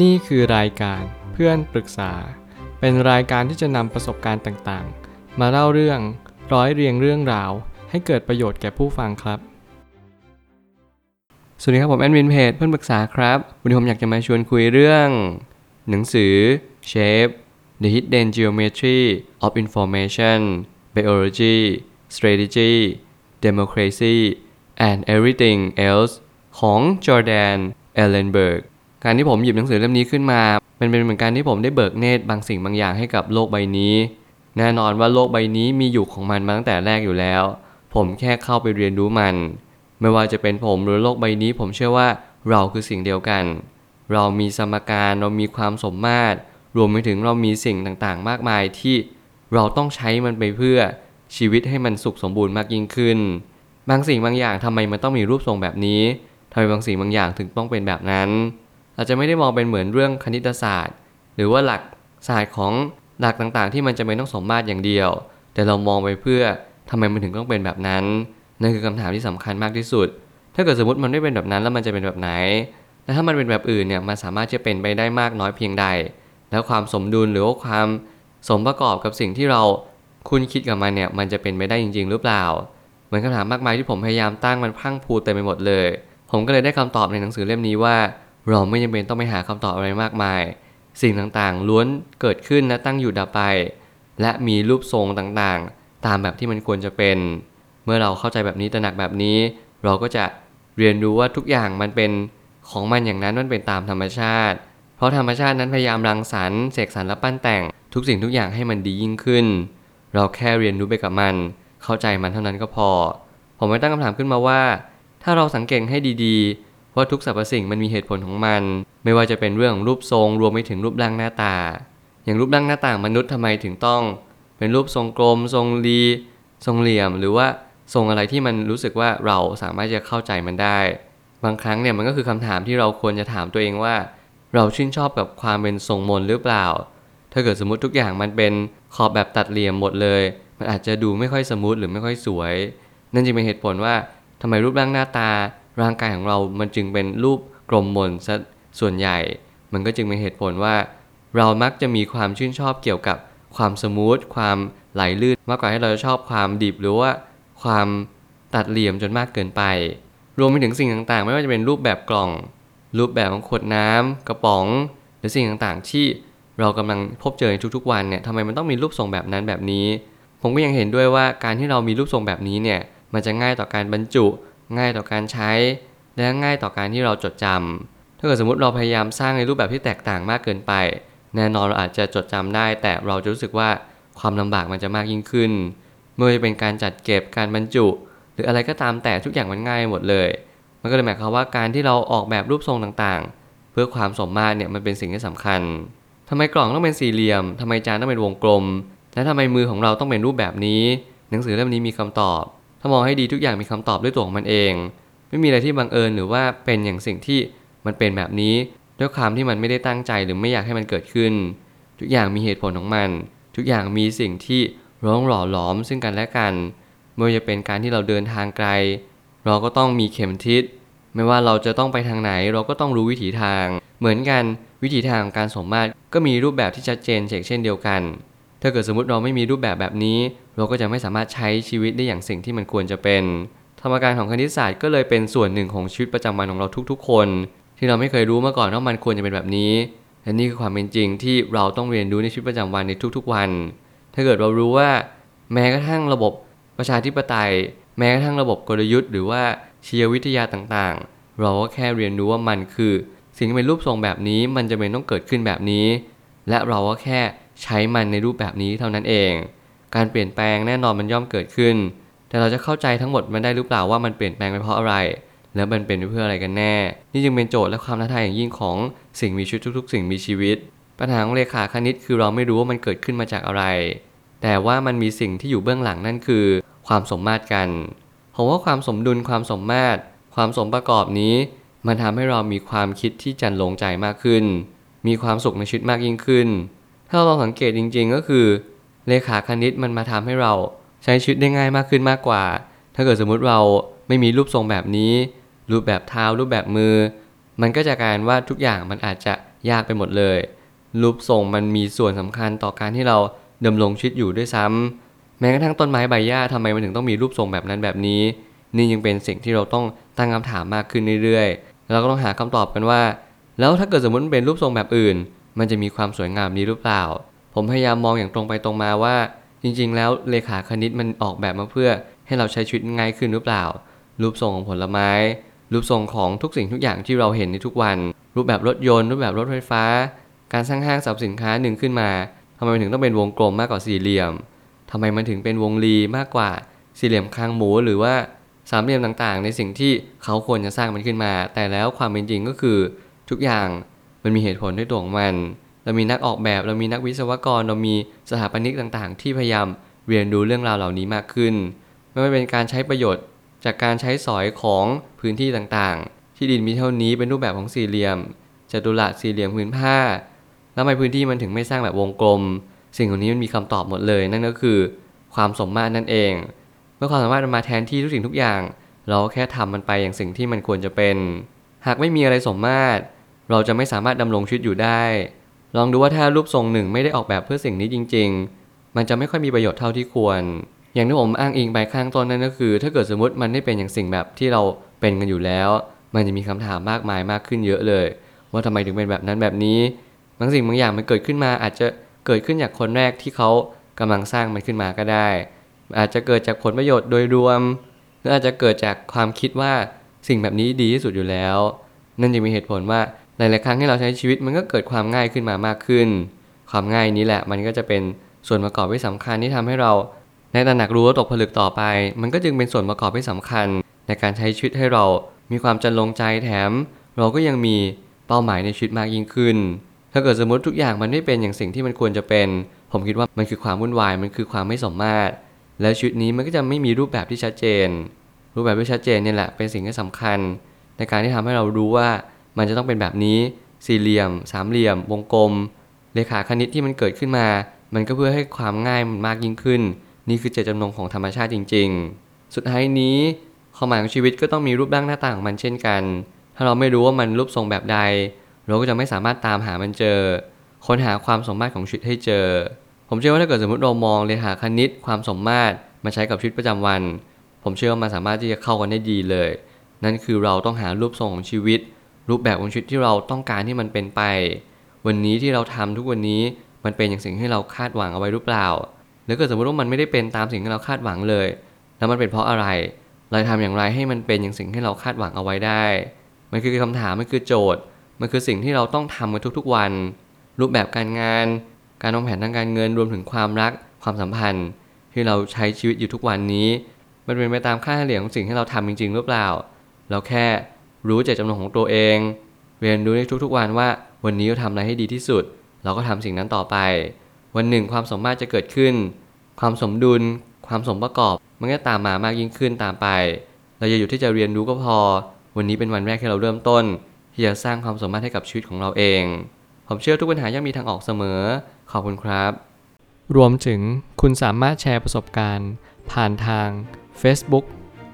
นี่คือรายการเพื่อนปรึกษา เป็นรายการที่จะนำประสบการณ์ต่างๆ มาเล่าเรื่องร้อยเรียงเรื่องราว ให้เกิดประโยชน์แก่ผู้ฟังครับ สวัสดีครับผมแอดมินเพจเพื่อนปรึกษาครับ วันนี้ผมอยากจะมาชวนคุยเรื่อง หนังสือ Shape The Hidden Geometry of Information Biology Strategy Democracy and Everything Else ของ Jordan Ellenberg การที่ผมหยิบหนังสือเล่มนี้ขึ้นมา มันเป็นเหมือนการที่ผมได้เบิกเนตรบางสิ่งบางอย่างให้กับโลกใบนี้ แน่นอนว่าโลกใบนี้มีอยู่ของมันมาตั้งแต่แรกอยู่แล้ว ผมแค่เข้าไปเรียนรู้มัน ไม่ว่าจะเป็นผมหรือโลกใบนี้ ผมเชื่อว่าเราคือสิ่งเดียวกัน เรามีสมการเรามีความสมมาตร รวมไปถึงเรามีสิ่งต่างๆ มากมายที่เราต้องใช้มันไปเพื่อชีวิตให้มันสุขสมบูรณ์มากยิ่งขึ้น บางสิ่งบางอย่างทำไมมันต้องมีรูปทรงแบบนี้ทำไมบางสิ่งบางอย่างถึงต้องเป็นแบบนั้น อาจะไม่ได้มองเป็นเหมือนเรื่องคณิตศาสตร์ หรือว่าหลักศาสตร์ของหลักต่างๆ ที่มันจะไม่ต้องสมมาตรอย่างเดียว แต่เรามองไปเพื่อทำไมมันถึงต้องเป็นแบบนั้นนั่นคือคำถามที่สำคัญมากที่สุด ถ้าเกิดสมมติมันไม่เป็นแบบนั้นแล้วมันจะเป็นแบบไหนและถ้ามันเป็นแบบอื่นเนี่ยมันสามารถจะเป็นไปได้มากน้อยเพียงใด แล้วความสมดุลหรือว่าความสมประกอบกับสิ่งที่เราคุ้นคิดกับมันเนี่ยมันจะเป็นไปได้จริง ๆ หรือเปล่า เหมือนคำถามมากมายที่ผมพยายามตั้งมันพังพูเต็มไปหมดเลย ผมก็เลยได้คำตอบในหนังสือเล่มนี้ว่า เราไม่จำเป็นต้องไปหาคำตอบอะไรมากมาย สิ่งต่างๆ ล้วนเกิดขึ้นและตั้งอยู่ดับไป และมีรูปทรงต่างๆ ตามแบบที่มันควรจะเป็น เมื่อเราเข้าใจแบบนี้ตระหนักแบบนี้ เราก็จะเรียนรู้ว่าทุกอย่างมันเป็นของมันอย่างนั้นมันเป็นตามธรรมชาติ เพราะธรรมชาตินั้นพยายามรังสรรค์เสกสรรและปั้นแต่ง ทุกสิ่งทุกอย่างให้มันดียิ่งขึ้น เราแค่เรียนรู้ไปกับมัน เข้าใจมันเท่านั้นก็พอ ผมไม่ตั้งคำถามขึ้นมาว่า ถ้าเราสังเกตให้ดีๆ ว่าทุกสรรพสิ่งมันมีเหตุผลของมัน ไม่ว่าจะเป็นเรื่องรูปทรงรวมไปถึงรูปร่างหน้าตา อย่างรูปร่างหน้าต่างมนุษย์ทำไมถึงต้อง เป็นรูปทรงกลม ทรงรีทรงเหลี่ยม หรือว่าทรงอะไรที่มันรู้สึกว่าเราสามารถจะเข้าใจมันได้ บางครั้งเนี่ยมันก็คือคำถามที่เราควรจะถามตัวเองว่า เราชื่นชอบกับความเป็นทรงมนหรือเปล่า ถ้าเกิดสมมติทุกอย่างมันเป็นขอบแบบตัดเหลี่ยมหมดเลย มันอาจจะดูไม่ค่อยสมูทหรือไม่ค่อยสวย นั่นจึงเป็นเหตุผลว่าทำไมรูปร่างหน้าตา ร่างกายของเรามันจึงเป็นรูปกลมมนซะส่วนใหญ่ มันก็จึงเป็นเหตุผลว่า เรามักจะมีความชื่นชอบเกี่ยวกับความสมูท ความไหลลื่นมากกว่าให้เราชอบความดิบหรือว่าความตัดเหลี่ยมจนมากเกินไป รวมไปถึงสิ่งต่างๆ ไม่ว่าจะเป็นรูปแบบกล่อง รูปแบบของขวดน้ำกระป๋อง หรือสิ่งต่างๆ ที่เรากำลังพบเจอในทุกๆวันเนี่ยทำไมมันต้องมีรูปทรงแบบนั้นแบบนี้ ผมก็ยังเห็นด้วยว่าการที่เรามีรูปทรงแบบนี้เนี่ยมันจะง่ายต่อการบรรจุ ง่ายต่อการใช้ และง่ายต่อการที่เราจดจำถ้าเกิดสมมติเราพยายามสร้างในรูปแบบที่แตกต่างมากเกินไป แน่นอนเราอาจจะจดจำได้ แต่เราจะรู้สึกว่าความลำบากมันจะมากยิ่งขึ้นไม่ว่าจะเป็นการจัดเก็บการบรรจุ หรืออะไรก็ตามแต่ทุกอย่างมันง่ายหมดเลย มันก็เลยหมายความว่าการที่เราออกแบบรูปทรงต่างๆ เพื่อความสมมาตรเนี่ยมันเป็นสิ่งที่สำคัญทำไมกล่องต้องเป็นสี่เหลี่ยมทำไมจานต้องเป็นวงกลม และทำไมมือของเราต้องเป็นรูปแบบนี้ หนังสือเล่มนี้มีคำตอบ ถ้ามองให้ดีทุกอย่างมีคำตอบด้วยตัวของมันเอง ไม่มีอะไรที่บังเอิญหรือว่าเป็นอย่างสิ่งที่มันเป็นแบบนี้ด้วยความที่มันไม่ได้ตั้งใจหรือไม่อยากให้มันเกิดขึ้น ทุกอย่างมีเหตุผลของมัน ทุกอย่างมีสิ่งที่ร้องหล่อหลอมซึ่งกันและกันไม่ว่าจะเป็นการที่เราเดินทางไกล เราก็ต้องมีเข็มทิศ ไม่ว่าเราจะต้องไปทางไหน เราก็ต้องรู้วิถีทาง เหมือนกันวิถีทางการสมมาตรก็มีรูปแบบที่ชัดเจนเช่นเดียวกัน ถ้าเกิดสมมติเราไม่มีรูปแบบแบบนี้ เราก็จะไม่สามารถใช้ชีวิตได้อย่างสิ่งที่มันควรจะเป็น ธรรมการของคณิตศาสตร์ก็เลยเป็นส่วนหนึ่งของชีวิตประจำวันของเราทุกๆ คน ที่เราไม่เคยรู้มาก่อนว่ามันควรจะเป็นแบบนี้และนี่คือความเป็นจริงที่เราต้องเรียนรู้ในชีวิตประจำวันในทุกๆวัน ถ้าเกิดเรารู้ว่า แม้กระทั่งระบบประชาธิปไตย แม้กระทั่งระบบกลยุทธ์หรือว่าชีววิทยาต่างๆ เราก็แค่เรียนรู้ว่ามันคือ สิ่งที่เป็นรูปทรงแบบนี้มันจะเป็นต้องเกิดขึ้นแบบนี้ และเราก็แค่ใช้มันในรูปแบบนี้เท่านั้นเอง การเปลี่ยนแปลงแน่นอนมันย่อมเกิดขึ้น แต่เราจะเข้าใจทั้งหมดมันได้หรือเปล่าว่ามันเปลี่ยนแปลงไปเพราะอะไร แล้วมันเป็นเพื่ออะไรกันแน่ นี่จึงเป็นโจทย์และความท้าทายอย่างยิ่งของสิ่งมีชีวิตทุก ๆ สิ่งมีชีวิต ปัญหาของเลขาคณิตคือเราไม่รู้ว่ามันเกิดขึ้นมาจากอะไร แต่ว่ามันมีสิ่งที่อยู่เบื้องหลังนั่นคือ ความสมมาตรกันผมว่าความสมดุลความสมมาตร ความสมประกอบนี้ มันทำให้เรามีความคิดที่จันลงใจมากขึ้น มีความสุขในชีวิตมากยิ่งขึ้น ถ้าเราลองสังเกตจริง ๆ ก็คือ เลขาคณิตมันมาทำให้เราใช้ชีวิตได้ง่ายมากขึ้นมากกว่า ถ้าเกิดสมมุติเราไม่มีรูปทรงแบบนี้ รูปแบบเท้ารูปแบบมือ มันก็จะกลายว่าทุกอย่างมันอาจจะยากไปหมดเลย รูปทรงมันมีส่วนสำคัญต่อการที่เราดำรงชีวิตอยู่ด้วยซ้ำแม้กระทั่งต้นไม้ใบหญ้าทำไมมันถึงต้องมีรูปทรงแบบนั้นแบบนี้ นี่ยังเป็นสิ่งที่เราต้องตั้งคำถามมากขึ้นเรื่อยๆเราก็ต้องหาคำตอบกันว่า แล้วถ้าเกิดสมมติเป็นรูปทรงแบบอื่น มันจะมีความสวยงามนี้หรือเปล่า ผมพยายามมองอย่างตรงไปตรงมาว่า จริงๆ แล้วเลขาคณิตมันออกแบบมาเพื่อ ให้เราใช้ชีวิตง่ายขึ้นหรือเปล่า รูปทรงของผลไม้ รูปทรงของทุกสิ่งทุกอย่างที่เราเห็นในทุกวัน รูปแบบรถยนต์ รูปแบบรถไฟฟ้า การสร้างห้างสรรพสินค้าหนึ่งขึ้นมาทำไมมันถึงต้องเป็นวงกลมมากกว่าสี่เหลี่ยมทำไมมันถึงเป็นวงรีมากกว่าสี่เหลี่ยมคางหมูหรือว่าสามเหลี่ยมต่างๆ ในสิ่งที่เขาควรจะสร้างมันขึ้นมา แต่แล้วความเป็นจริงก็คือทุกอย่างมันมีเหตุผลด้วยตัวของมัน เรามีนักออกแบบ เรามีนักวิศวกร เรามีสถาปนิกต่างๆ ที่พยายามเรียนรู้เรื่องราวเหล่านี้มากขึ้น ไม่ว่าเป็นการใช้ประโยชน์ จากการใช้สอยของพื้นที่ต่างๆ ที่ดินมีเท่านี้เป็นรูปแบบของสี่เหลี่ยมจัตุรัสสี่เหลี่ยมพื้นผ้า แล้วทำไมพื้นที่มันถึงไม่สร้างแบบวงกลม สิ่งเหล่านี้มันมีคำตอบหมดเลย นั่นก็คือ ความสมมาตรนั่นเอง เมื่อความสามารถมันมาแทนที่ทุกสิ่งทุกอย่าง เราแค่ทำมันไปอย่างสิ่งที่มันควรจะเป็น หากไม่มีอะไรสมมาตร เราจะไม่สามารถดำรงชีวิตอยู่ได้ ลองดูว่าถ้ารูปทรงหนึ่งไม่ได้ออกแบบเพื่อสิ่งนี้จริง ๆ มันจะไม่ค่อยมีประโยชน์เท่าที่ควร อย่างที่ผมอ้างอิงไปข้างต้นนั่นก็คือ ถ้าเกิดสมมติมันได้เป็นอย่างสิ่งแบบที่เราเป็นกันอยู่แล้ว มันจะมีคำถามมากมายมากขึ้นเยอะเลย ว่าทำไมถึงเป็นแบบนั้นแบบนี้ บางสิ่งบางอย่างมันเกิดขึ้นมาอาจจะเกิดขึ้นจากคนแรกที่เขากำลังสร้างมันขึ้นมาก็ได้ อาจจะเกิดจากผลประโยชน์โดยรวมหรืออาจจะเกิดจากความคิดว่าสิ่งแบบนี้ดีที่สุดอยู่แล้ว นั่นจึงมีเหตุผลว่า หลาย ๆ ครั้งที่เราใช้ชีวิตมันก็เกิดความง่ายขึ้นมามากขึ้น ความง่ายนี้แหละมันก็จะเป็นส่วนประกอบที่สำคัญที่ทำให้เราในตระหนักรู้ว่าตกผลึกต่อไป มันก็จึงเป็นส่วนประกอบที่สำคัญ ในการใช้ชีวิตให้เรามีความจันลงใจแถม เราก็ยังมีเป้าหมายในชีวิตมากยิ่งขึ้น ถ้าเกิดสมมติทุกอย่างมันไม่เป็นอย่างสิ่งที่มันควรจะเป็น ผมคิดว่ามันคือความวุ่นวายมันคือความไม่สมมาตร และชีวิตนี้มันก็จะไม่มีรูปแบบที่ชัดเจน รูปแบบที่ชัดเจนเนี่ยแหละเป็นสิ่งที่สำคัญ ในการที่ทำให้เรารู้ว่า มันจะต้องเป็นแบบนี้สี่เหลี่ยม สามเหลี่ยม วงกลม เลขาคณิตที่มันเกิดขึ้นมา มันก็เพื่อให้ความง่ายมันมากยิ่งขึ้น นี่คือเจตจำนงของธรรมชาติจริง ๆ สุดท้ายนี้ความหมายของชีวิตก็ต้องมีรูปร่างหน้าตาของมันเช่นกัน ถ้าเราไม่รู้ว่ามันรูปทรงแบบใด เราก็จะไม่สามารถตามหามันเจอ ค้นหาความสมมาตรของชีวิตให้เจอ ผมเชื่อว่าถ้าเกิดสมมติเรามองเลขาคณิตความสมมาตรมาใช้กับชีวิตประจำวัน ผมเชื่อว่ามันสามารถที่จะเข้ากันได้ดีเลย นั่นคือเราต้องหารูปทรงของชีวิต รูปแบบของชีวิตที่เราต้องการที่มันเป็นไป วันนี้ที่เราทำทุกวันนี้มันเป็นอย่างสิ่งที่เราคาดหวังเอาไว้หรือเปล่าหรือเกิดสมมติว่ามันไม่ได้เป็นตามสิ่งที่เราคาดหวังเลย แล้วมันเป็นเพราะอะไร เราทำอย่างไรให้มันเป็นอย่างสิ่งที่เราคาดหวังเอาไว้ได้ มันคือคำถาม มันคือโจทย์ มันคือสิ่งที่เราต้องทำกันทุกๆวัน รูปแบบการงาน การวางแผนทางการเงินรวมถึงความรัก ความสัมพันธ์ ที่เราใช้ชีวิตอยู่ทุกวันนี้ มันเป็นไปตามค่าเฉลี่ยของสิ่งที่เราทำจริง ๆ หรือเปล่า เราแค่ รู้เจตจำนงของตัวเอง เรียนรู้ในทุกๆวันว่า วันนี้เราทำอะไรให้ดีที่สุด เราก็ทำสิ่งนั้นต่อไป วันหนึ่งความสมมาตรจะเกิดขึ้น ความสมดุล ความสมประกอบ มันก็ตามมามากยิ่งขึ้นตามไป เราอย่าหยุดที่จะเรียนรู้ก็พอ วันนี้เป็นวันแรกที่เราเริ่มต้น ที่จะสร้างความสมมาตรให้กับชีวิตของเราเอง ผมเชื่อทุกปัญหาย่อมมีทางออกเสมอ ขอบคุณครับ รวมถึงคุณสามารถแชร์ประสบการณ์ ผ่านทาง Facebook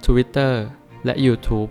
Twitter และ YouTube